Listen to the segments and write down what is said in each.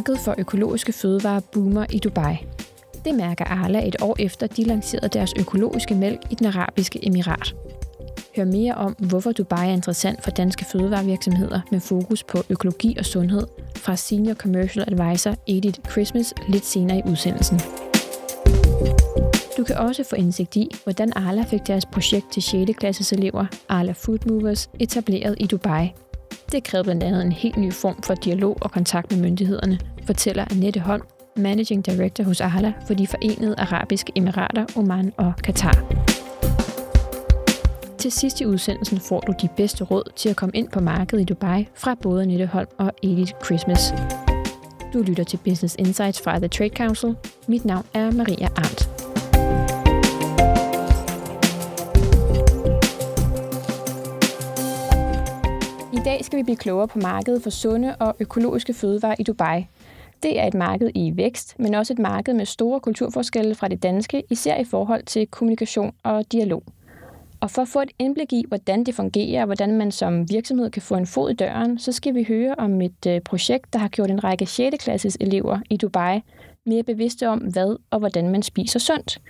marked for økologiske fødevarer boomer i Dubai. Det mærker Arla et år efter, de lancerede deres økologiske mælk i den arabiske emirat. Hør mere om, hvorfor Dubai er interessant for danske fødevarevirksomheder med fokus på økologi og sundhed fra Senior Commercial Advisor Edith Christmas lidt senere i udsendelsen. Du kan også få indsigt i, hvordan Arla fik deres projekt til 6. klasses elever, Arla Food Movers, etableret i Dubai. Det krævede blandt andet en helt ny form for dialog og kontakt med myndighederne, fortæller Annette Holm, Managing Director hos Arla for de forenede arabiske emirater, Oman og Katar. Til sidst i udsendelsen får du de bedste råd til at komme ind på markedet i Dubai fra både Annette Holm og Edith Christmas. Du lytter til Business Insights fra The Trade Council. Mit navn er Maria Arndt. I dag skal vi blive klogere på markedet for sunde og økologiske fødevarer i Dubai. Det er et marked i vækst, men også et marked med store kulturforskelle fra det danske, især i forhold til kommunikation og dialog. Og for at få et indblik i, hvordan det fungerer, og hvordan man som virksomhed kan få en fod i døren, så skal vi høre om et øh, projekt, der har gjort en række 6. klasses elever i Dubai mere bevidste om, hvad og hvordan man spiser sundt.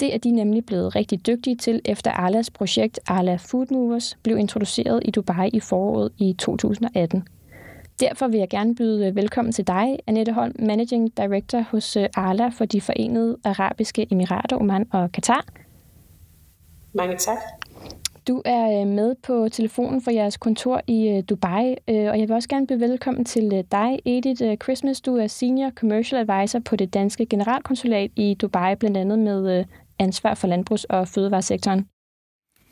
Det er de nemlig blevet rigtig dygtige til, efter Arlas projekt Arla Food Movers blev introduceret i Dubai i foråret i 2018. Derfor vil jeg gerne byde velkommen til dig, Annette Holm, Managing Director hos øh, Arla for de forenede arabiske emirater, Oman og Katar. Mange tak. Du er øh, med på telefonen for jeres kontor i øh, Dubai, og jeg vil også gerne byde velkommen til dig, Edith Christmas. Du er Senior Commercial Advisor på det danske generalkonsulat i Dubai, blandt andet med ansvar for landbrugs- og fødevaresektoren.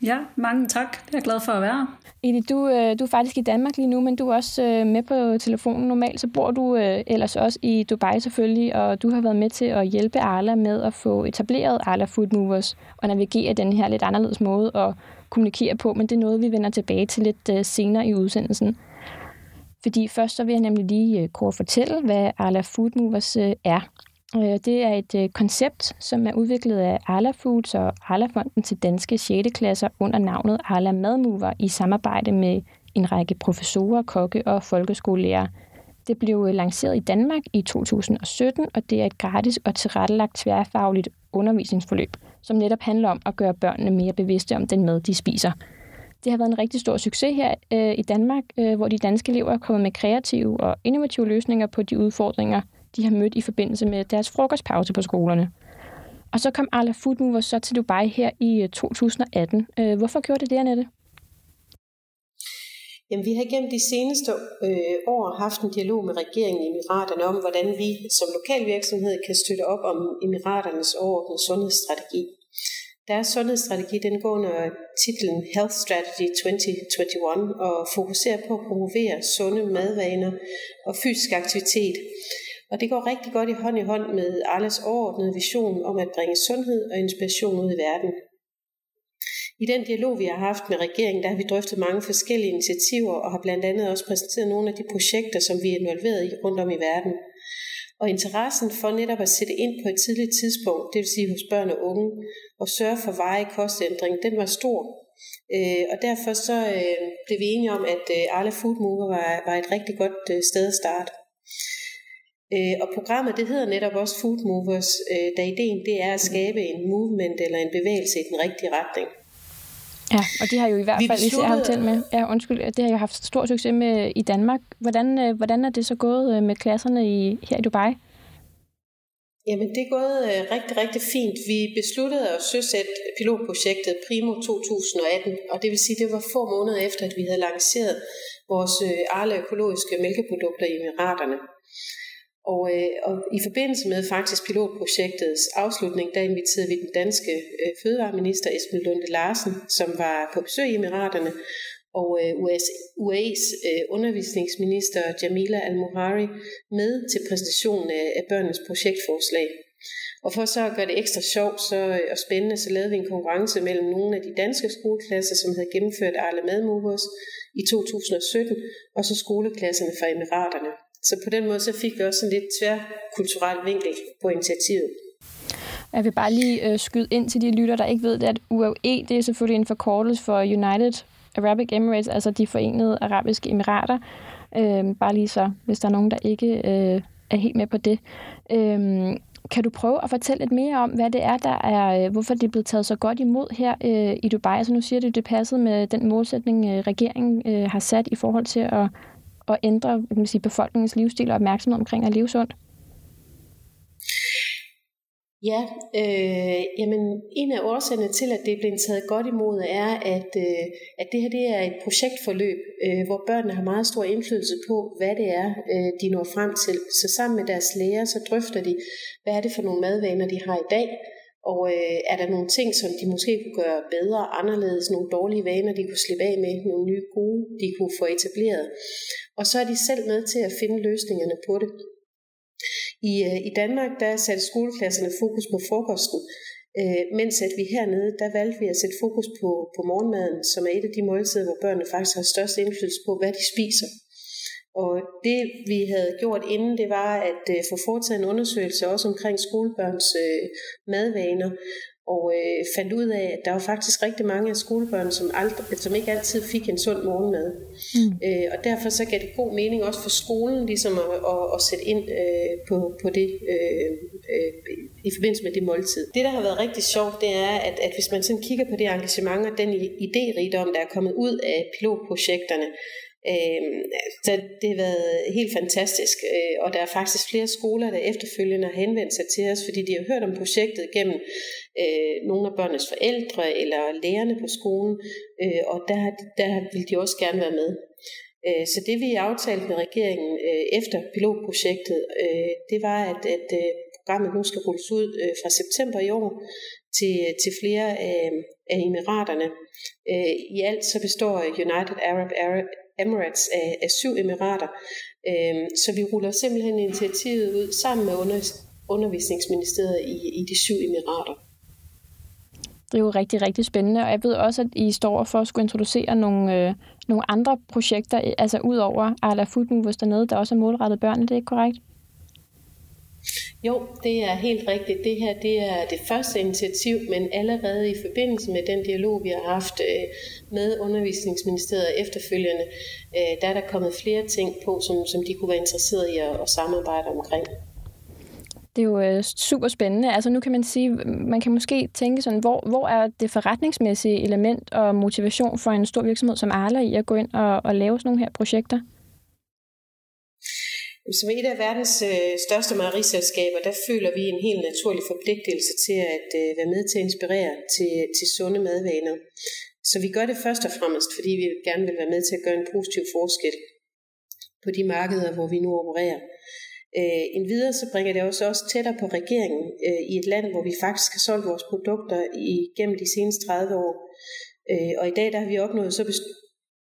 Ja, mange tak. Det er jeg glad for at være. Edith, du, øh, du er faktisk i Danmark lige nu, men du er også øh, med på telefonen normalt. Så bor du øh, ellers også i Dubai selvfølgelig, og du har været med til at hjælpe Arla med at få etableret Arla Food Movers og navigere den her lidt anderledes måde at kommunikere på, men det er noget, vi vender tilbage til lidt senere i udsendelsen. Fordi først så vil jeg nemlig lige kort fortælle, hvad Arla Food Movers er. Øh, det er et øh, koncept, som er udviklet af Arla Foods og Arla Fonden til danske 6. klasser under navnet Arla Madmover i samarbejde med en række professorer, kokke og folkeskolelærer. Det blev øh, lanceret i Danmark i 2017, og det er et gratis og tilrettelagt tværfagligt undervisningsforløb, som netop handler om at gøre børnene mere bevidste om den mad, de spiser. Det har været en rigtig stor succes her øh, i Danmark, øh, hvor de danske elever er kommet med kreative og innovative løsninger på de udfordringer, de har mødt i forbindelse med deres frokostpause på skolerne. Og så kom Arla Food Mover så til Dubai her i øh, 2018. Øh, hvorfor gjorde det det, Annette? Jamen, vi har gennem de seneste øh, år haft en dialog med regeringen i Emiraterne om, hvordan vi som lokal virksomhed kan støtte op om Emiraternes overordnede sundhedsstrategi. Deres sundhedsstrategi den går under titlen Health Strategy 2021 og fokuserer på at promovere sunde madvaner og fysisk aktivitet og det går rigtig godt i hånd i hånd med Arles overordnede vision om at bringe sundhed og inspiration ud i verden. I den dialog, vi har haft med regeringen, der har vi drøftet mange forskellige initiativer og har blandt andet også præsenteret nogle af de projekter, som vi er involveret i rundt om i verden. Og interessen for netop at sætte ind på et tidligt tidspunkt, det vil sige hos børn og unge, og sørge for veje kostændring, den var stor. Øh, og derfor så øh, blev vi enige om, at øh, Arle Food Mover var, var et rigtig godt øh, sted at starte. Øh, og programmet det hedder netop også Food Movers, øh, da ideen det er at skabe en movement eller en bevægelse i den rigtige retning. Ja, og de har jo i hvert fald besluttede... især med. Ja, undskyld, det har jo haft stor succes med i Danmark. Hvordan, øh, hvordan er det så gået øh, med klasserne i, her i Dubai? Jamen, det er gået øh, rigtig, rigtig fint. Vi besluttede at søsætte pilotprojektet primo 2018, og det vil sige, det var få måneder efter, at vi havde lanceret vores Arle økologiske mælkeprodukter i Emiraterne. Og, øh, og i forbindelse med faktisk pilotprojektets afslutning, der inviterede vi den danske øh, fødevareminister Esben Lunde Larsen, som var på besøg i Emiraterne, og øh, US, UA's øh, undervisningsminister Jamila Al-Muhari med til præsentationen af, af børnenes projektforslag. Og for så at gøre det ekstra sjovt så, øh, og spændende, så lavede vi en konkurrence mellem nogle af de danske skoleklasser, som havde gennemført Arle Madmovers i 2017, og så skoleklasserne fra Emiraterne. Så på den måde så fik vi også en lidt tværkulturel vinkel på initiativet. Jeg vil bare lige øh, skyde ind til de lytter, der ikke ved det, at UAE det er selvfølgelig en forkortelse for United Arabic Emirates, altså de forenede arabiske emirater. Øh, bare lige så, hvis der er nogen, der ikke øh, er helt med på det. Øh, kan du prøve at fortælle lidt mere om, hvad det er, der er, øh, hvorfor det er blevet taget så godt imod her øh, i Dubai? Altså nu siger du, det passede med den målsætning, øh, regeringen øh, har sat i forhold til at, at ændre kan man sige, befolkningens livsstil og opmærksomhed omkring at leve sundt. Ja, øh, jamen en af årsagerne til, at det er blevet taget godt imod, er, at, øh, at det her det er et projektforløb, øh, hvor børnene har meget stor indflydelse på, hvad det er, øh, de når frem til. Så sammen med deres lærer, så drøfter de, hvad er det for nogle madvaner, de har i dag, og øh, er der nogle ting, som de måske kunne gøre bedre, anderledes, nogle dårlige vaner, de kunne slippe af med, nogle nye gode, de kunne få etableret. Og så er de selv med til at finde løsningerne på det. I, øh, I Danmark der satte skoleklasserne fokus på frokosten, øh, mens at vi hernede, der valgte vi at sætte fokus på, på morgenmaden, som er et af de måltider, hvor børnene faktisk har størst indflydelse på, hvad de spiser. Og det vi havde gjort inden, det var at øh, få foretaget en undersøgelse også omkring skolebørns øh, madvaner, og øh, fandt ud af, at der var faktisk rigtig mange af skolebørn, som, aldrig, som ikke altid fik en sund morgenmad. Mm. Øh, og derfor så gav det god mening også for skolen ligesom at, at, at sætte ind øh, på, på det øh, øh, i forbindelse med det måltid. Det, der har været rigtig sjovt, det er, at, at hvis man sådan kigger på det engagement og den idérigdom, der er kommet ud af pilotprojekterne, Øh, så det har været helt fantastisk, øh, og der er faktisk flere skoler, der efterfølgende har henvendt sig til os, fordi de har hørt om projektet gennem øh, nogle af børnenes forældre eller lærerne på skolen, øh, og der, der vil de også gerne være med. Øh, så det vi aftalte med regeringen øh, efter pilotprojektet, øh, det var, at, at øh, programmet nu skal rulles ud øh, fra september i år til, til flere af, af emiraterne. Øh, I alt så består United Arab, Arab Emirates af, af syv emirater. Øh, så vi ruller simpelthen initiativet ud sammen med under, undervisningsministeriet i, i de syv emirater. Det er jo rigtig, rigtig spændende, og jeg ved også, at I står for at skulle introducere nogle, øh, nogle andre projekter, altså ud over Arla Food Movers dernede, der også er målrettet børn, er det ikke korrekt? Jo, det er helt rigtigt. Det her det er det første initiativ, men allerede i forbindelse med den dialog, vi har haft øh, med undervisningsministeriet efterfølgende, øh, der er der kommet flere ting på, som, som de kunne være interesseret i at, at samarbejde omkring. Det er jo øh, super spændende. Altså nu kan man sige, man kan måske tænke sådan, hvor, hvor er det forretningsmæssige element og motivation for en stor virksomhed som Arla i at gå ind og, og lave sådan nogle her projekter? Som et af verdens øh, største mejeriselskaber, der føler vi en helt naturlig forpligtelse til at øh, være med til at inspirere til, til sunde madvaner. Så vi gør det først og fremmest, fordi vi gerne vil være med til at gøre en positiv forskel på de markeder, hvor vi nu opererer. Øh, endvidere så bringer det også også tættere på regeringen øh, i et land, hvor vi faktisk har solgt vores produkter igennem de seneste 30 år. Øh, og i dag der har vi opnået så,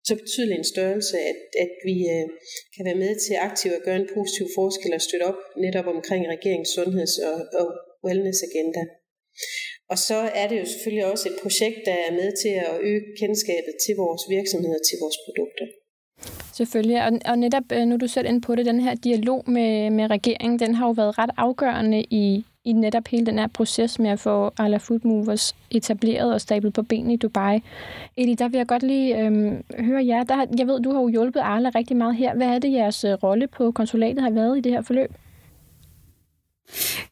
så betydelig en størrelse, at, at vi øh, kan være med til aktivt at gøre en positiv forskel og støtte op netop omkring regeringens sundheds- og, og wellness-agenda. Og så er det jo selvfølgelig også et projekt, der er med til at øge kendskabet til vores virksomheder, til vores produkter. Selvfølgelig, og, og netop øh, nu er du selv ind på det, den her dialog med, med regeringen, den har jo været ret afgørende i, i netop hele den her proces med at få Ala Food Movers etableret og stablet på benene i Dubai. Eli, der vil jeg godt lige øhm, høre jer. Der, jeg ved, du har jo hjulpet Arla rigtig meget her. Hvad er det, jeres øh, rolle på konsulatet har været i det her forløb?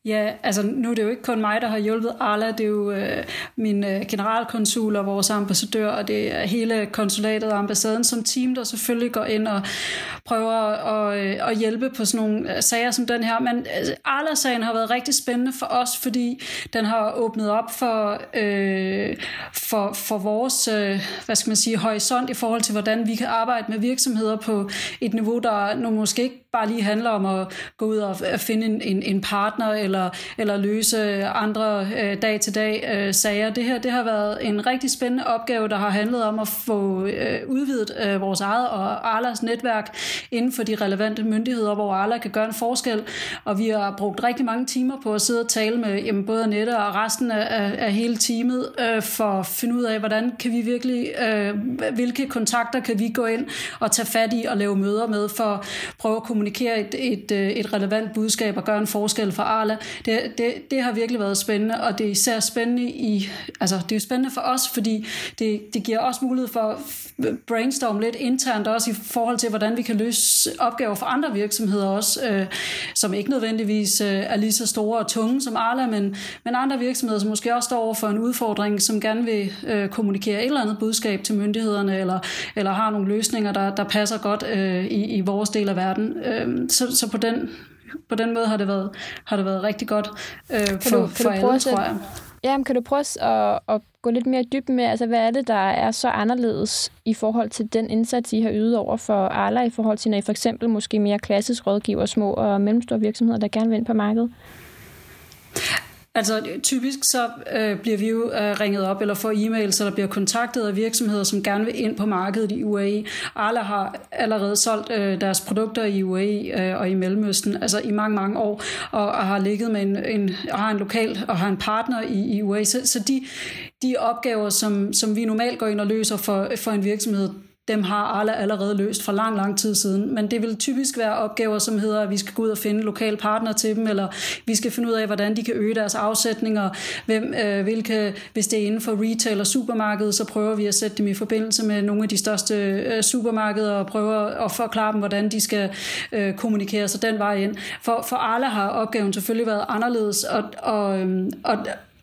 Ja, altså nu er det jo ikke kun mig, der har hjulpet Arla, det er jo øh, min øh, generalkonsul og vores ambassadør, og det er hele konsulatet og ambassaden som team, der selvfølgelig går ind og prøver at, øh, at hjælpe på sådan nogle øh, sager som den her. Men øh, Arla-sagen har været rigtig spændende for os, fordi den har åbnet op for, øh, for, for vores øh, hvad skal man sige, horisont i forhold til, hvordan vi kan arbejde med virksomheder på et niveau, der nu måske ikke bare lige handler om at gå ud og øh, finde en, en, en partner eller, eller løse andre øh, dag-til-dag øh, sager. Det her det har været en rigtig spændende opgave, der har handlet om at få øh, udvidet øh, vores eget og Arlas netværk inden for de relevante myndigheder, hvor Arla kan gøre en forskel. Og vi har brugt rigtig mange timer på at sidde og tale med jamen, både Annette og resten af, af hele teamet øh, for at finde ud af, hvordan kan vi virkelig, øh, hvilke kontakter kan vi gå ind og tage fat i og lave møder med for at prøve at kommunikere et, et, øh, et relevant budskab og gøre en forskel for Arla. det, det, det har virkelig været spændende, og det er især spændende i, altså det er spændende for os, fordi det, det giver os mulighed for at brainstorme lidt internt også i forhold til, hvordan vi kan løse opgaver for andre virksomheder også, øh, som ikke nødvendigvis øh, er lige så store og tunge som Arla, men, men andre virksomheder, som måske også står over for en udfordring, som gerne vil øh, kommunikere et eller andet budskab til myndighederne, eller, eller har nogle løsninger, der, der passer godt øh, i, i vores del af verden. Øh, så, så på den på den måde har det været, har det været rigtig godt øh, for, kan du, kan for du alle, tror jeg. Ja, men kan du prøve at, at gå lidt mere dybt med, altså hvad er det, der er så anderledes i forhold til den indsats, I har ydet over for Arla, i forhold til, når I for eksempel måske mere klassisk rådgiver små og mellemstore virksomheder, der gerne vil ind på markedet? Altså typisk så øh, bliver vi jo øh, ringet op eller får e-mails, eller bliver kontaktet af virksomheder, som gerne vil ind på markedet i UAE. Arla har allerede solgt øh, deres produkter i UAE øh, og i Mellemøsten, altså i mange, mange år, og, og har ligget med en, en, har en lokal og har en partner i, i UAE. Så, så de, de opgaver, som, som vi normalt går ind og løser for, for en virksomhed, dem har alle allerede løst for lang, lang tid siden. Men det vil typisk være opgaver, som hedder, at vi skal gå ud og finde lokale partner til dem, eller vi skal finde ud af, hvordan de kan øge deres afsætninger, hvem, øh, hvilke, hvis det er inden for retail og supermarkedet, så prøver vi at sætte dem i forbindelse med nogle af de største øh, supermarkeder, og prøver at forklare dem, hvordan de skal øh, kommunikere sig den vej ind. For, for alle har opgaven selvfølgelig været anderledes, og, og, øhm, og,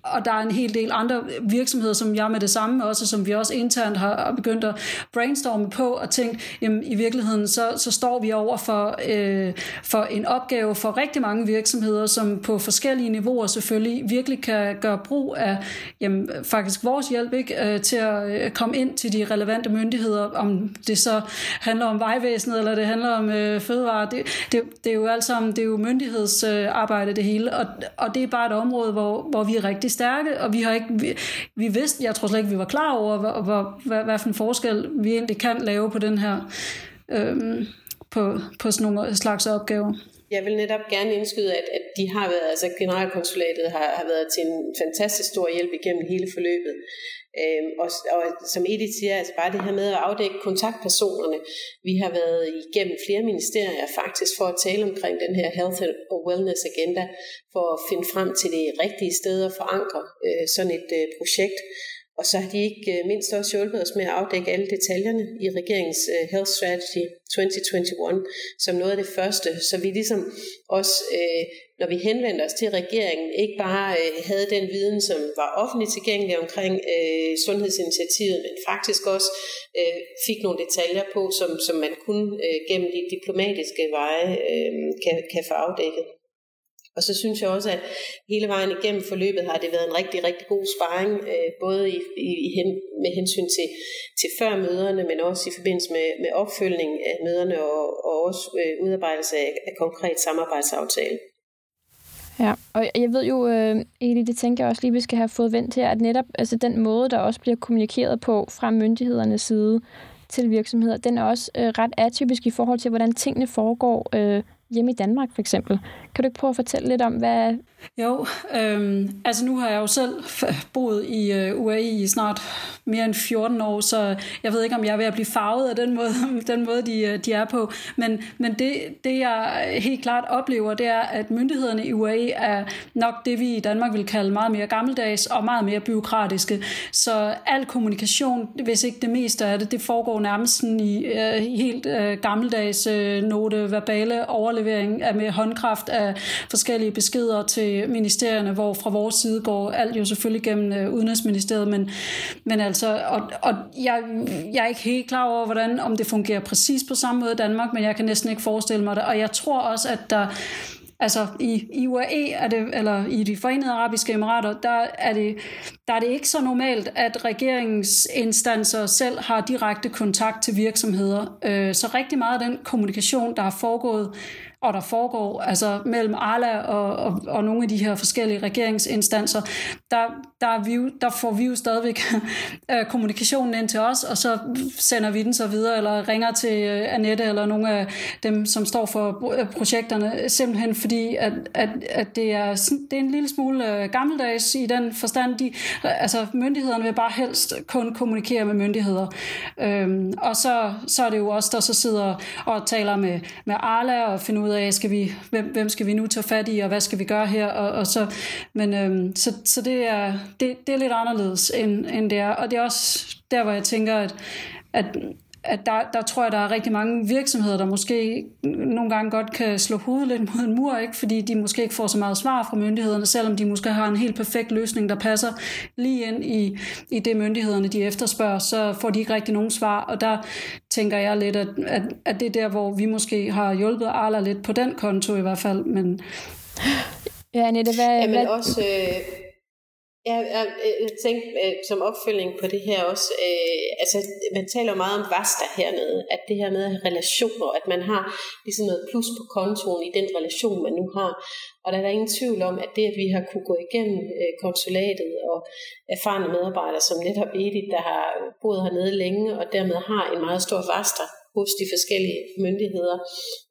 og der er en hel del andre virksomheder, som jeg med det samme også, som vi også internt har begyndt at brainstorme på og tænkt, jamen i virkeligheden så, så står vi over for, øh, for en opgave for rigtig mange virksomheder, som på forskellige niveauer selvfølgelig virkelig kan gøre brug af jamen, faktisk vores hjælp ikke, øh, til at øh, komme ind til de relevante myndigheder, om det så handler om vejvæsenet, eller det handler om øh, fødevare. Det, det, det er jo alt sammen, det er jo myndighedsarbejde det hele, og, og det er bare et område, hvor, hvor vi er rigtig stærke, og vi har ikke, vi, vi vidste, jeg tror slet ikke, vi var klar over, hvor, hvor, hvad, hvad for en forskel vi egentlig kan lave på den her, øhm, på, på sådan nogle slags opgaver. Jeg vil netop gerne indskyde, at, at de har været, altså generalkonsulatet har, har været til en fantastisk stor hjælp igennem hele forløbet. Øhm, og, og som Edith siger, altså bare det her med at afdække kontaktpersonerne. Vi har været igennem flere ministerier faktisk for at tale omkring den her health og wellness agenda, for at finde frem til det rigtige sted at forankre øh, sådan et øh, projekt. Og så har de ikke øh, mindst også hjulpet os med at afdække alle detaljerne i regeringens øh, Health Strategy 2021 som noget af det første, så vi ligesom også, øh, når vi henvendte os til regeringen, ikke bare havde den viden, som var offentligt tilgængelig omkring sundhedsinitiativet, men faktisk også fik nogle detaljer på, som, som man kun gennem de diplomatiske veje kan, kan få afdækket. Og så synes jeg også, at hele vejen igennem forløbet har det været en rigtig, rigtig god sparring, øh, både i, i, i hen, med hensyn til, til før møderne, men også i forbindelse med, med opfølgning af møderne og, og også øh, udarbejdelse af, af konkret samarbejdsaftale. Ja, og jeg ved jo, øh, Eli, det tænker jeg også lige, vi skal have fået vendt her, at netop altså den måde, der også bliver kommunikeret på fra myndighedernes side til virksomheder, den er også øh, ret atypisk i forhold til, hvordan tingene foregår øh, hjemme i Danmark for eksempel. Kan du ikke prøve at fortælle lidt om, hvad... Jo, øhm, altså nu har jeg jo selv boet i øh, UAE i snart mere end 14 år, så jeg ved ikke, om jeg er ved at blive farvet af den måde, den måde de, øh, de er på. Men, men det, det, jeg helt klart oplever, det er, at myndighederne i UAE er nok det, vi i Danmark vil kalde meget mere gammeldags og meget mere byråkratiske. Så al kommunikation, hvis ikke det meste af det, det foregår nærmest sådan i øh, helt øh, gammeldags øh, note verbale overlevering af med håndkraft af forskellige beskeder til ministerierne, hvor fra vores side går alt jo selvfølgelig gennem øh, Udenrigsministeriet, men, men altså, og, og jeg, jeg er ikke helt klar over, hvordan, om det fungerer præcis på samme måde i Danmark, men jeg kan næsten ikke forestille mig det, og jeg tror også, at der Altså i, i UAE, er det, eller i de forenede arabiske emirater, der er, det, der er det ikke så normalt, at regeringsinstanser selv har direkte kontakt til virksomheder. Øh, så rigtig meget af den kommunikation, der har foregået og der foregår altså mellem Arla og, og, og nogle af de her forskellige regeringsinstanser, der, der, er vi der får vi jo stadigvæk øh, kommunikationen ind til os, og så sender vi den så videre, eller ringer til øh, Annette eller nogle af dem, som står for øh, projekterne, simpelthen fordi, at, at, at det, er, det er en lille smule gammeldags i den forstand. De, Altså myndighederne vil bare helst kun kommunikere med myndigheder. Øhm, og så, så er det jo os, der så sidder og taler med, med Arla og finder ud af, skal vi, hvem, hvem skal vi nu tage fat i, og hvad skal vi gøre her? Og, og så, men, øhm, så, så det, er, det, det er lidt anderledes, end, end det er. Og det er også der, hvor jeg tænker, at, at at der, der tror jeg, der er rigtig mange virksomheder, der måske nogle gange godt kan slå hovedet lidt mod en mur, ikke? fordi de måske ikke får så meget svar fra myndighederne, selvom de måske har en helt perfekt løsning, der passer lige ind i, i det myndighederne, de efterspørger, så får de ikke rigtig nogen svar, og der tænker jeg lidt, at, at, at det er der, hvor vi måske har hjulpet Arla lidt på den konto i hvert fald, men... Ja, Annette, hvad... Jamen hvad... også... Øh Ja, jeg, øh, jeg tænkte øh, som opfølging på det her også, øh, altså man taler meget om Vasta hernede, at det her med relationer, at man har ligesom noget plus på kontoen i den relation, man nu har. Og der er der ingen tvivl om, at det, at vi har kunne gå igennem øh, konsulatet og erfarne medarbejdere som netop Edith, der har boet hernede længe og dermed har en meget stor Vasta hos de forskellige myndigheder,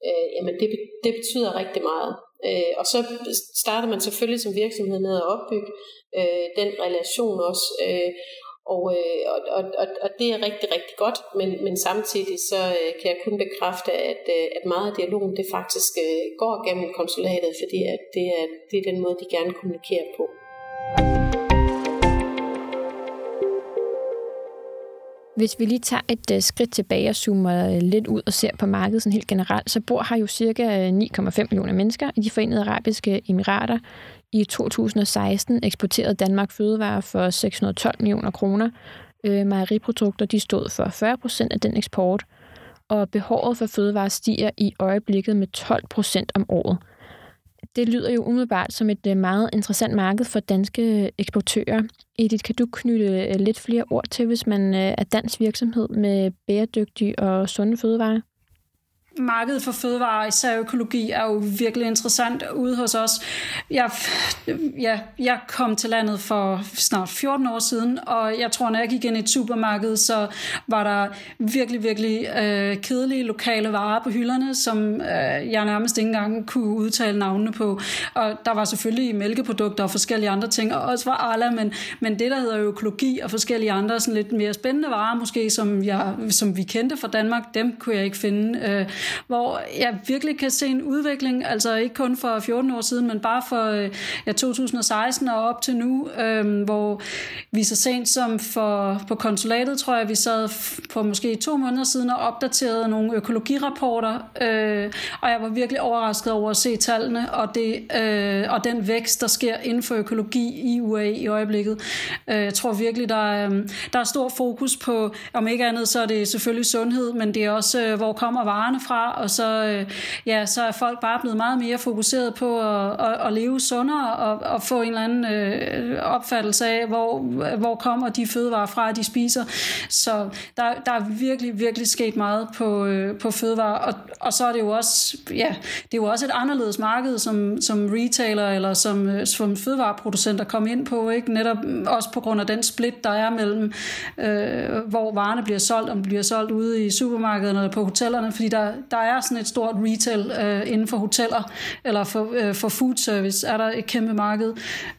øh, jamen det, det betyder rigtig meget. Øh, og så starter man selvfølgelig som virksomhed med at opbygge øh, den relation også. Øh, og, øh, og, og, og det er rigtig, rigtig godt, men, men samtidig så øh, kan jeg kun bekræfte, at, øh, at meget af dialogen det faktisk øh, går gennem konsulatet, fordi at det, er, det er den måde, de gerne kommunikerer på. Hvis vi lige tager et uh, skridt tilbage og zoomer øh, lidt ud og ser på markedet sådan helt generelt, så bor her jo cirka øh, 9,5 millioner mennesker i de forenede arabiske emirater. I 2016 eksporterede Danmark fødevarer for 612 millioner kroner. Øh, mejeriprodukter de stod for 40 procent af den eksport, og behovet for fødevarer stiger i øjeblikket med 12 procent om året det lyder jo umiddelbart som et øh, meget interessant marked for danske øh, eksportører. Edith, kan du knytte øh, lidt flere ord til, hvis man er dansk virksomhed med bæredygtige og sunde fødevarer? Markedet for fødevarer, især økologi, er jo virkelig interessant ude hos os. Jeg, ja, jeg kom til landet for snart 14 år siden, og jeg tror, når jeg gik ind i et supermarked, så var der virkelig, virkelig øh, kedelige lokale varer på hylderne, som øh, jeg nærmest ikke engang kunne udtale navnene på. Og der var selvfølgelig mælkeprodukter og forskellige andre ting, og også var Arla, men, men det, der hedder økologi og forskellige andre sådan lidt mere spændende varer, måske, som, jeg, som vi kendte fra Danmark, dem kunne jeg ikke finde. Øh, hvor jeg virkelig kan se en udvikling, altså ikke kun for 14 år siden, men bare for øh, ja, 2016 og op til nu, øh, hvor vi så sent som for, på konsulatet, tror jeg, vi sad for måske to måneder siden og opdaterede nogle økologirapporter, øh, og jeg var virkelig overrasket over at se tallene, og, det, øh, og den vækst, der sker inden for økologi i UAE i øjeblikket. Øh, jeg tror virkelig, der er, øhm, der er stor fokus på, om ikke andet, så er det selvfølgelig sundhed, men det er også, øh, hvor kommer varerne fra, og så, øh, ja, så er folk bare blevet meget mere fokuseret på at, at, at leve sundere og, og få en eller anden øh, opfattelse af, hvor, hvor kommer de fødevarer fra, de spiser. Så der, der er virkelig, virkelig sket meget på, øh, på fødevarer, og, og så er det jo også, ja, det er jo også et anderledes marked som, som retailer eller som, øh, som fødevareproducenter kommer ind på, ikke? netop også på grund af den split, der er mellem, øh, hvor varerne bliver solgt, om de bliver solgt ude i supermarkederne eller på hotellerne, fordi der, der er sådan et stort retail øh, inden for hoteller, eller for, øh, for food service er der et kæmpe marked.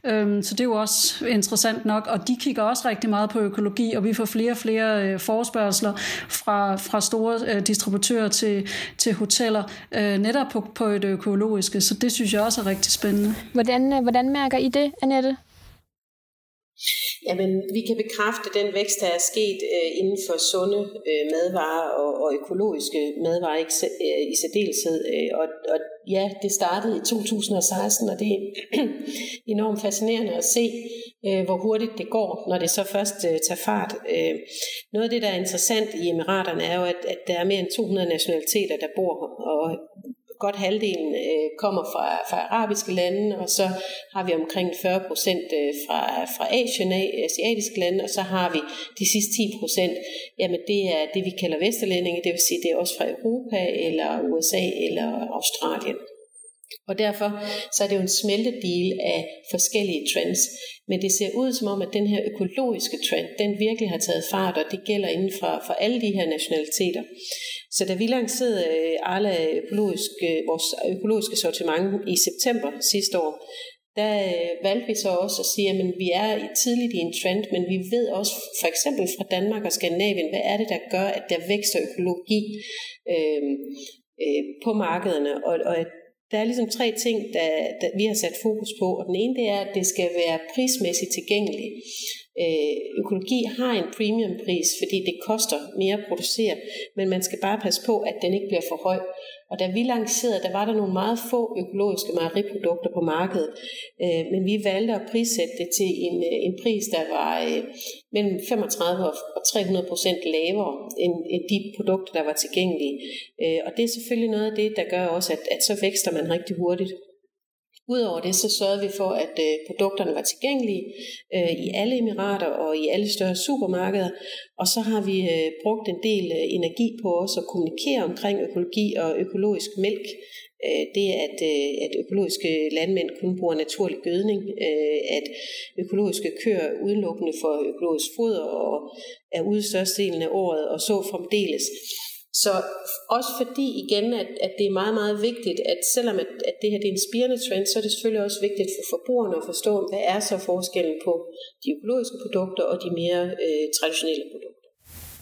Øhm, så det er jo også interessant nok, og de kigger også rigtig meget på økologi, og vi får flere og flere øh, forespørgseler fra, fra store øh, distributører til, til hoteller, øh, netop på, på et økologiske, så det synes jeg også er rigtig spændende. Hvordan, øh, hvordan mærker I det, Annette? Jamen, vi kan bekræfte den vækst, der er sket øh, inden for sunde øh, madvarer og, og økologiske madvarer i, øh, i særdeleshed. Øh, og, og ja, det startede i 2016, og det er enormt fascinerende at se, øh, hvor hurtigt det går, når det så først øh, tager fart. Øh, noget af det, der er interessant i Emiraterne, er jo, at, at der er mere end 200 nationaliteter, der bor her, og godt halvdelen øh, kommer fra, fra arabiske lande, og så har vi omkring 40 procent øh, fra, fra Asien, asiatiske lande, og så har vi de sidste 10 procent, jamen det er det, vi kalder vesterlændinge, det vil sige, det er også fra Europa, eller USA, eller Australien. Og derfor så er det jo en smeltedeal af forskellige trends. Men det ser ud som om, at den her økologiske trend, den virkelig har taget fart, og det gælder inden for, for alle de her nationaliteter. Så da vi lancerede øh, Arla økologisk, øh, vores økologiske sortiment i september sidste år, der øh, valgte vi så også at sige, at vi er tidligt i en trend, men vi ved også for eksempel fra Danmark og Skandinavien, hvad er det, der gør, at der vækster økologi øh, øh, på markederne. Og, og der er ligesom tre ting, der, der vi har sat fokus på, og den ene det er, at det skal være prismæssigt tilgængeligt. Øh, økologi har en premiumpris, fordi det koster mere at producere, men man skal bare passe på, at den ikke bliver for høj. Og da vi lancerede, der var der nogle meget få økologiske mejeriprodukter på markedet, øh, men vi valgte at prissætte det til en, øh, en pris, der var øh, mellem 35 og 300 procent lavere end, end de produkter, der var tilgængelige. Øh, og det er selvfølgelig noget af det, der gør også, at, at så vækster man rigtig hurtigt. Udover det, så sørgede vi for, at øh, produkterne var tilgængelige øh, i alle emirater og i alle større supermarkeder. Og så har vi øh, brugt en del øh, energi på også at kommunikere omkring økologi og økologisk mælk. Øh, det at, øh, at økologiske landmænd kun bruger naturlig gødning, øh, at økologiske køer udelukkende for økologisk foder og er ude størstedelen af året og så fremdeles. Så også fordi igen, at, at det er meget, meget vigtigt, at selvom at, at det her det er en spirende trend, så er det selvfølgelig også vigtigt for forbrugerne at forstå, hvad er så forskellen på de økologiske produkter og de mere øh, traditionelle produkter.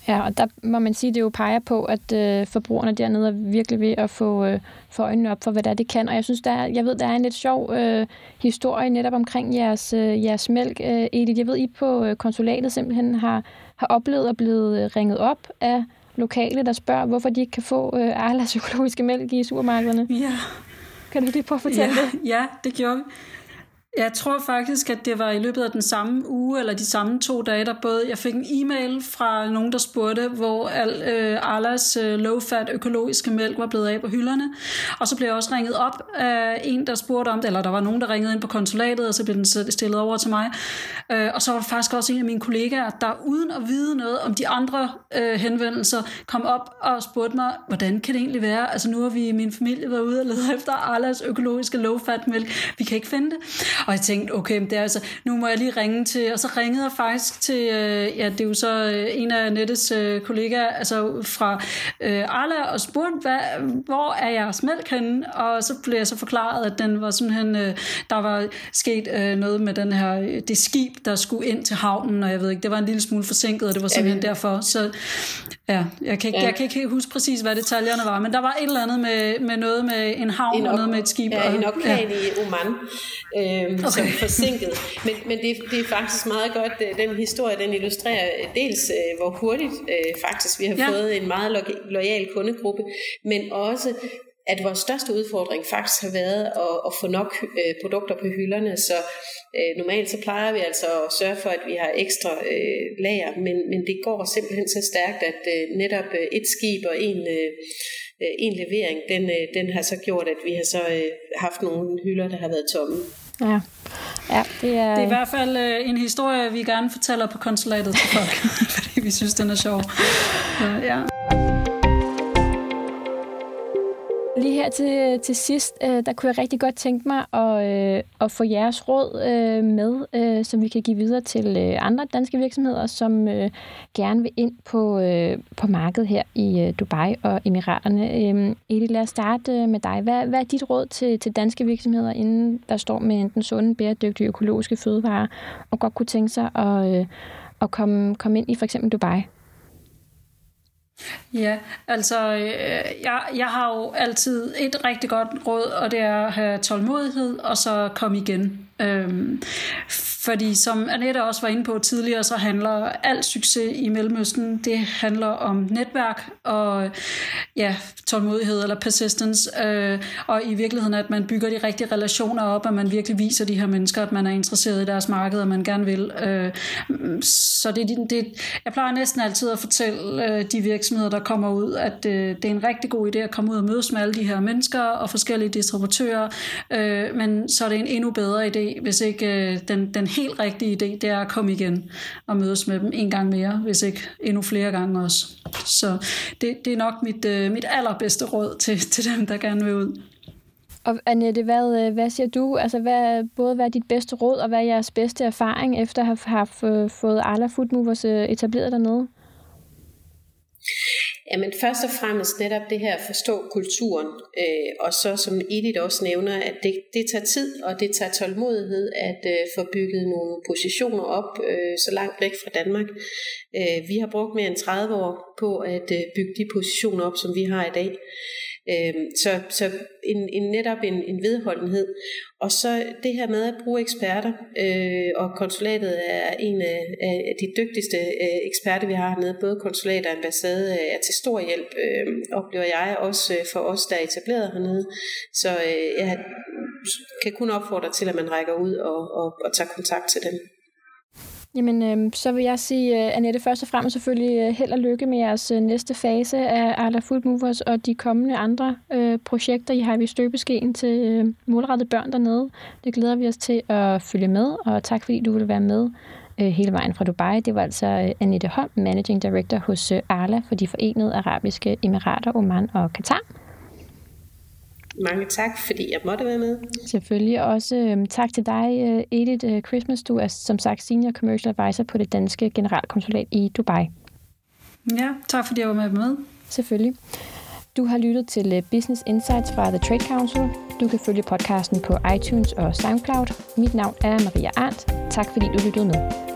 Ja, og der må man sige, at det jo peger på, at øh, forbrugerne dernede er virkelig ved at få, øh, få øjnene op for, hvad det er, det kan. Og jeg synes, der er, jeg ved, der er en lidt sjov øh, historie netop omkring jeres, øh, jeres mælk, øh, Edith. Jeg ved, I på øh, konsulatet simpelthen har, har oplevet at blive øh, ringet op af lokale, der spørger, hvorfor de ikke kan få øh, Arlas økologiske mælk i supermarkederne. Ja. Kan du lige prøve at fortælle ja, det? Ja, det gjorde vi. Jeg tror faktisk, at det var i løbet af den samme uge, eller de samme to dage, der både jeg fik en e-mail fra nogen, der spurgte, hvor al øh, Arlas øh, low-fat økologiske mælk var blevet af på hylderne. Og så blev jeg også ringet op af en, der spurgte om det, eller der var nogen, der ringede ind på konsulatet, og så blev den stillet over til mig. Øh, og så var der faktisk også en af mine kollegaer, der uden at vide noget om de andre øh, henvendelser, kom op og spurgte mig, hvordan kan det egentlig være? Altså nu har vi i min familie været ude og lede efter Arlas økologiske low-fat mælk. Vi kan ikke finde det. Og jeg tænkte, okay, det er altså, nu må jeg lige ringe til, og så ringede jeg faktisk til, øh, ja, det er jo så øh, en af Nettes øh, kollegaer, altså fra øh, Arla, og spurgte, hvad, hvor er jeres mælk henne? Og så blev jeg så forklaret, at den var simpelthen, øh, der var sket øh, noget med den her, det skib, der skulle ind til havnen, og jeg ved ikke, det var en lille smule forsinket, og det var simpelthen ja, derfor. Så ja, jeg kan, ikke, ja. jeg kan ikke huske præcis, hvad detaljerne var, men der var et eller andet med, med noget med en havn en og noget med et skib. Ja, og, en orkan ja. i Oman. Øhm, okay. som forsinket. Men, men det, det er faktisk meget godt, øh, den historie, den illustrerer dels, øh, hvor hurtigt øh, faktisk vi har ja. fået en meget lo- lojal kundegruppe, men også at vores største udfordring faktisk har været at, at få nok øh, produkter på hylderne, så øh, normalt så plejer vi altså at sørge for, at vi har ekstra øh, lager, men, men det går simpelthen så stærkt, at øh, netop øh, et skib og en, øh, en levering, den, øh, den har så gjort, at vi har så øh, haft nogle hylder, der har været tomme. Ja. Ja, det, er... det er i hvert fald øh, en historie, vi gerne fortæller på konsulatet til folk, fordi vi synes, den er sjov. Så, ja. Lige her til, til sidst, øh, der kunne jeg rigtig godt tænke mig at, øh, at få jeres råd øh, med, øh, som vi kan give videre til øh, andre danske virksomheder, som øh, gerne vil ind på, øh, på markedet her i øh, Dubai og Emiraterne. Øh, Edith, lad os starte øh, med dig. Hvad, hvad er dit råd til, til danske virksomheder, inden der står med enten sunde, bæredygtige, økologiske fødevarer, og godt kunne tænke sig at, øh, at komme, komme ind i for eksempel Dubai? Ja, altså øh, jeg, jeg har jo altid et rigtig godt råd, og det er at have tålmodighed, og så komme igen. Øhm, fordi som Annette også var inde på tidligere, så handler al succes i Mellemøsten, det handler om netværk og ja, tålmodighed eller persistence, øh, og i virkeligheden, at man bygger de rigtige relationer op, at man virkelig viser de her mennesker, at man er interesseret i deres marked, og man gerne vil. Øh, så det, det, jeg plejer næsten altid at fortælle øh, de virksomheder, der kommer ud, at øh, det er en rigtig god idé at komme ud og mødes med alle de her mennesker og forskellige distributører, øh, men så er det en endnu bedre idé, hvis ikke øh, den, den helt rigtige idé, det er at komme igen og mødes med dem en gang mere, hvis ikke endnu flere gange også. Så det, det er nok mit, øh, mit allerbedste råd til, til dem, der gerne vil ud. Og Annette, hvad, øh, hvad siger du? Altså, hvad, både hvad er dit bedste råd, og hvad er jeres bedste erfaring, efter at have, have øh, fået Arla Food Movers øh, etableret dernede? Jamen først og fremmest netop det her at forstå kulturen, øh, og så som Edith også nævner, at det, det tager tid, og det tager tålmodighed at øh, få bygget nogle positioner op øh, så langt væk fra Danmark. Øh, vi har brugt mere end 30 år på at øh, bygge de positioner op, som vi har i dag. Øh, så så en, en netop en, en vedholdenhed. Og så det her med at bruge eksperter, øh, og konsulatet er en af, af de dygtigste øh, eksperter, vi har hernede. Både konsulat og ambassade er til stor hjælp, øh, oplever jeg også øh, for os, der er etableret hernede. Så øh, jeg kan kun opfordre til, at man rækker ud og, og, og tager kontakt til dem. Jamen, øh, så vil jeg sige, uh, Annette, først og fremmest selvfølgelig uh, held og lykke med jeres uh, næste fase af Arla Food Movers og de kommende andre uh, projekter, I har i støbeskeen til uh, målrettede børn dernede. Det glæder vi os til at følge med, og tak fordi du vil være med uh, hele vejen fra Dubai. Det var altså uh, Annette Holm, Managing Director hos uh, Arla for de forenede arabiske emirater, Oman og Katar. Mange tak, fordi jeg måtte være med. Selvfølgelig også øhm, tak til dig, øh, Edith øh, Christmas. Du er som sagt Senior Commercial Advisor på det danske generalkonsulat i Dubai. Ja, tak fordi jeg var med med. Selvfølgelig. Du har lyttet til øh, Business Insights fra The Trade Council. Du kan følge podcasten på iTunes og SoundCloud. Mit navn er Maria Arndt. Tak fordi du lyttede med.